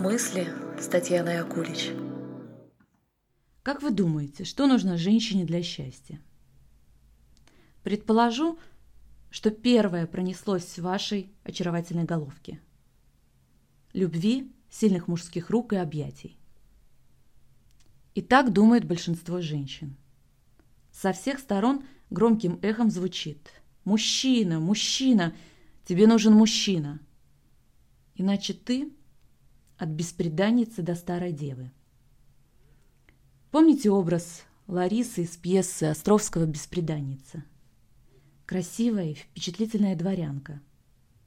Мысли с Татьяной Акулич. Как вы думаете, что нужно женщине для счастья? Предположу, что первое пронеслось в вашей очаровательной головке. Любви, сильных мужских рук и объятий. И так думает большинство женщин. Со всех сторон громким эхом звучит «Мужчина, мужчина, тебе нужен мужчина». Иначе ты от беспреданницы до старой девы. Помните образ Ларисы из пьесы Островского «Беспреданница»? Красивая и впечатлительная дворянка,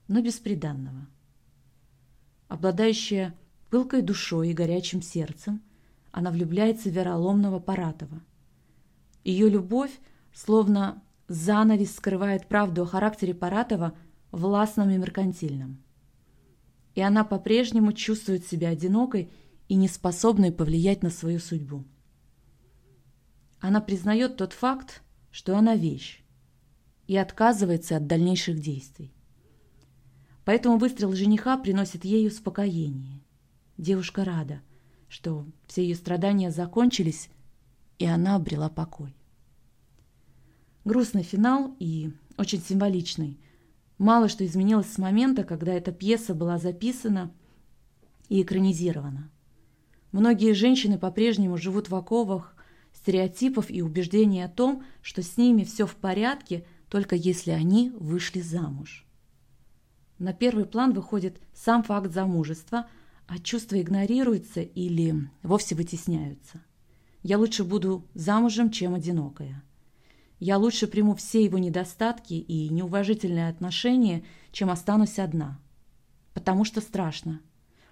но беспреданного. Обладающая пылкой душой и горячим сердцем, она влюбляется в вероломного Паратова. Ее любовь, словно занавес, скрывает правду о характере Паратова властном и меркантильном и она по-прежнему чувствует себя одинокой и неспособной повлиять на свою судьбу. Она признает тот факт, что она вещь, и отказывается от дальнейших действий. Поэтому выстрел жениха приносит ей успокоение. Девушка рада, что все ее страдания закончились, и она обрела покой. Грустный финал и очень символичный – Мало что изменилось с момента, когда эта пьеса была записана и экранизирована. Многие женщины по-прежнему живут в оковах стереотипов и убеждений о том, что с ними все в порядке, только если они вышли замуж. На первый план выходит сам факт замужества, а чувства игнорируются или вовсе вытесняются. Я лучше буду замужем, чем одинокая. Я лучше приму все его недостатки и неуважительные отношения, чем останусь одна. Потому что страшно.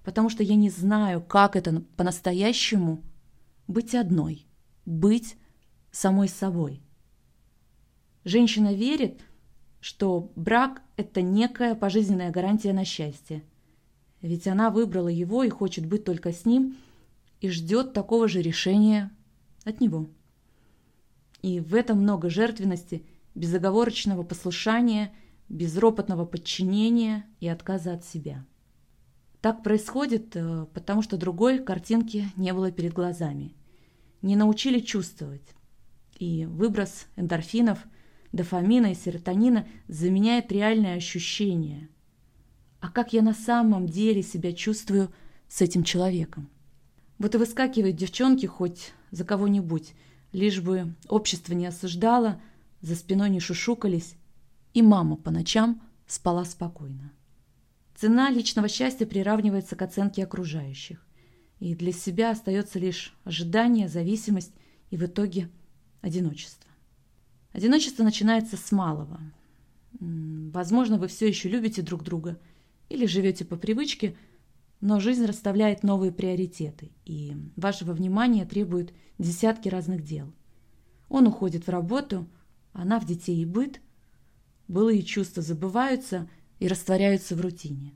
Потому что я не знаю, как это по-настоящему быть одной, быть самой собой. Женщина верит, что брак – это некая пожизненная гарантия на счастье. Ведь она выбрала его и хочет быть только с ним, и ждет такого же решения от него. И в этом много жертвенности, безоговорочного послушания, безропотного подчинения и отказа от себя. Так происходит, э, потому что другой картинки не было перед глазами. Не научили чувствовать. И выброс эндорфинов, дофамина и серотонина заменяет реальное ощущение. А как я на самом деле себя чувствую с этим человеком? Вот и выскакивают девчонки хоть за кого-нибудь – лишь бы общество не осуждало, за спиной не шушукались, и мама по ночам спала спокойно. Цена личного счастья приравнивается к оценке окружающих, и для себя остается лишь ожидание, зависимость и в итоге одиночество. Одиночество начинается с малого. Возможно, вы все еще любите друг друга или живете по привычке – но жизнь расставляет новые приоритеты, и вашего внимания требует десятки разных дел. Он уходит в работу, она в детей и быт, былые чувства забываются и растворяются в рутине.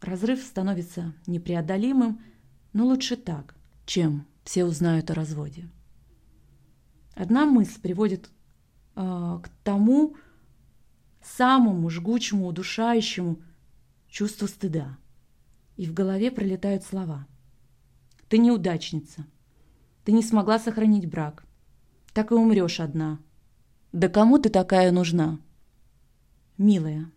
Разрыв становится непреодолимым, но лучше так, чем все узнают о разводе. Одна мысль приводит э, к тому самому жгучему, удушающему чувству стыда – и в голове пролетают слова. «Ты неудачница. Ты не смогла сохранить брак. Так и умрешь одна. Да кому ты такая нужна?» «Милая,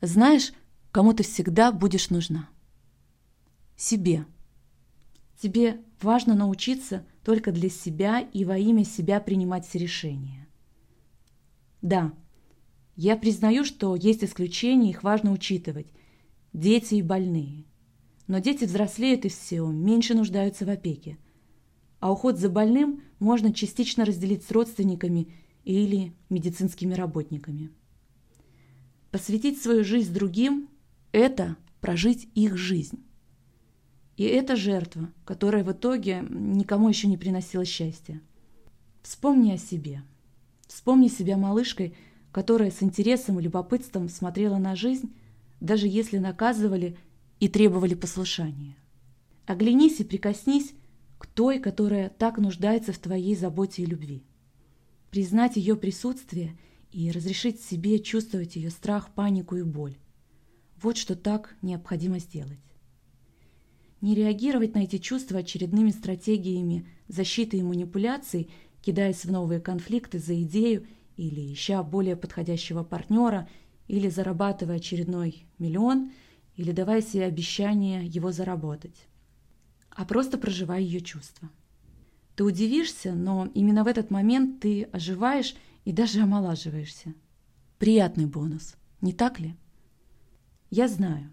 знаешь, кому ты всегда будешь нужна?» «Себе. Тебе важно научиться только для себя и во имя себя принимать все решения. Да, я признаю, что есть исключения, их важно учитывать, дети и больные. Но дети взрослеют из всего, меньше нуждаются в опеке. А уход за больным можно частично разделить с родственниками или медицинскими работниками. Посвятить свою жизнь другим – это прожить их жизнь. И это жертва, которая в итоге никому еще не приносила счастья. Вспомни о себе. Вспомни себя малышкой, которая с интересом и любопытством смотрела на жизнь даже если наказывали и требовали послушания. Оглянись и прикоснись к той, которая так нуждается в твоей заботе и любви. Признать ее присутствие и разрешить себе чувствовать ее страх, панику и боль. Вот что так необходимо сделать. Не реагировать на эти чувства очередными стратегиями защиты и манипуляций, кидаясь в новые конфликты за идею или ища более подходящего партнера, или зарабатывая очередной миллион, или давая себе обещание его заработать. А просто проживай ее чувства. Ты удивишься, но именно в этот момент ты оживаешь и даже омолаживаешься. Приятный бонус, не так ли? Я знаю,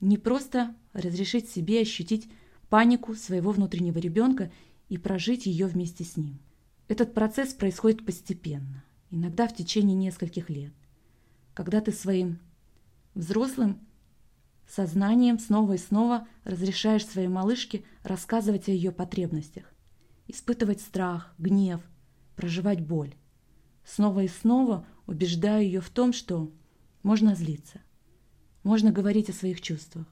не просто разрешить себе ощутить панику своего внутреннего ребенка и прожить ее вместе с ним. Этот процесс происходит постепенно, иногда в течение нескольких лет. Когда ты своим взрослым сознанием снова и снова разрешаешь своей малышке рассказывать о ее потребностях, испытывать страх, гнев, проживать боль. Снова и снова убеждаю ее в том, что можно злиться, можно говорить о своих чувствах,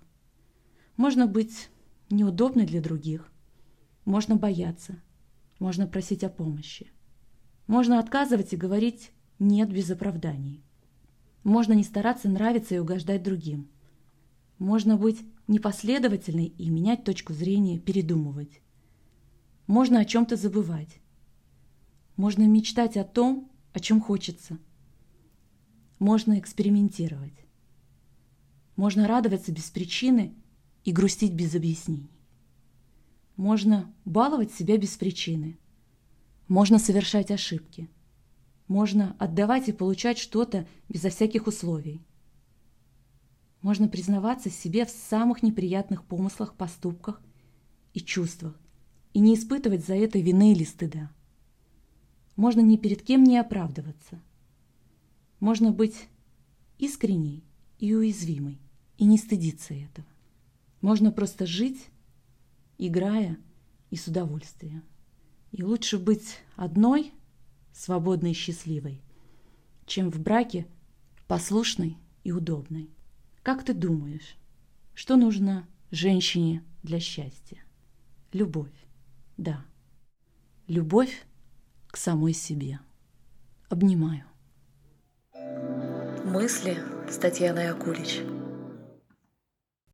можно быть неудобной для других, можно бояться, можно просить о помощи, можно отказывать и говорить «нет» без оправданий. Можно не стараться нравиться и угождать другим. Можно быть непоследовательной и менять точку зрения, передумывать. Можно о чем-то забывать. Можно мечтать о том, о чем хочется. Можно экспериментировать. Можно радоваться без причины и грустить без объяснений. Можно баловать себя без причины. Можно совершать ошибки. Можно отдавать и получать что-то безо всяких условий. Можно признаваться себе в самых неприятных помыслах, поступках и чувствах и не испытывать за это вины или стыда. Можно ни перед кем не оправдываться. Можно быть искренней и уязвимой и не стыдиться этого. Можно просто жить, играя и с удовольствием. И лучше быть одной, свободной и счастливой, чем в браке послушной и удобной. Как ты думаешь, что нужно женщине для счастья? Любовь. Да. Любовь к самой себе. Обнимаю. Мысли с Татьяной Акулич.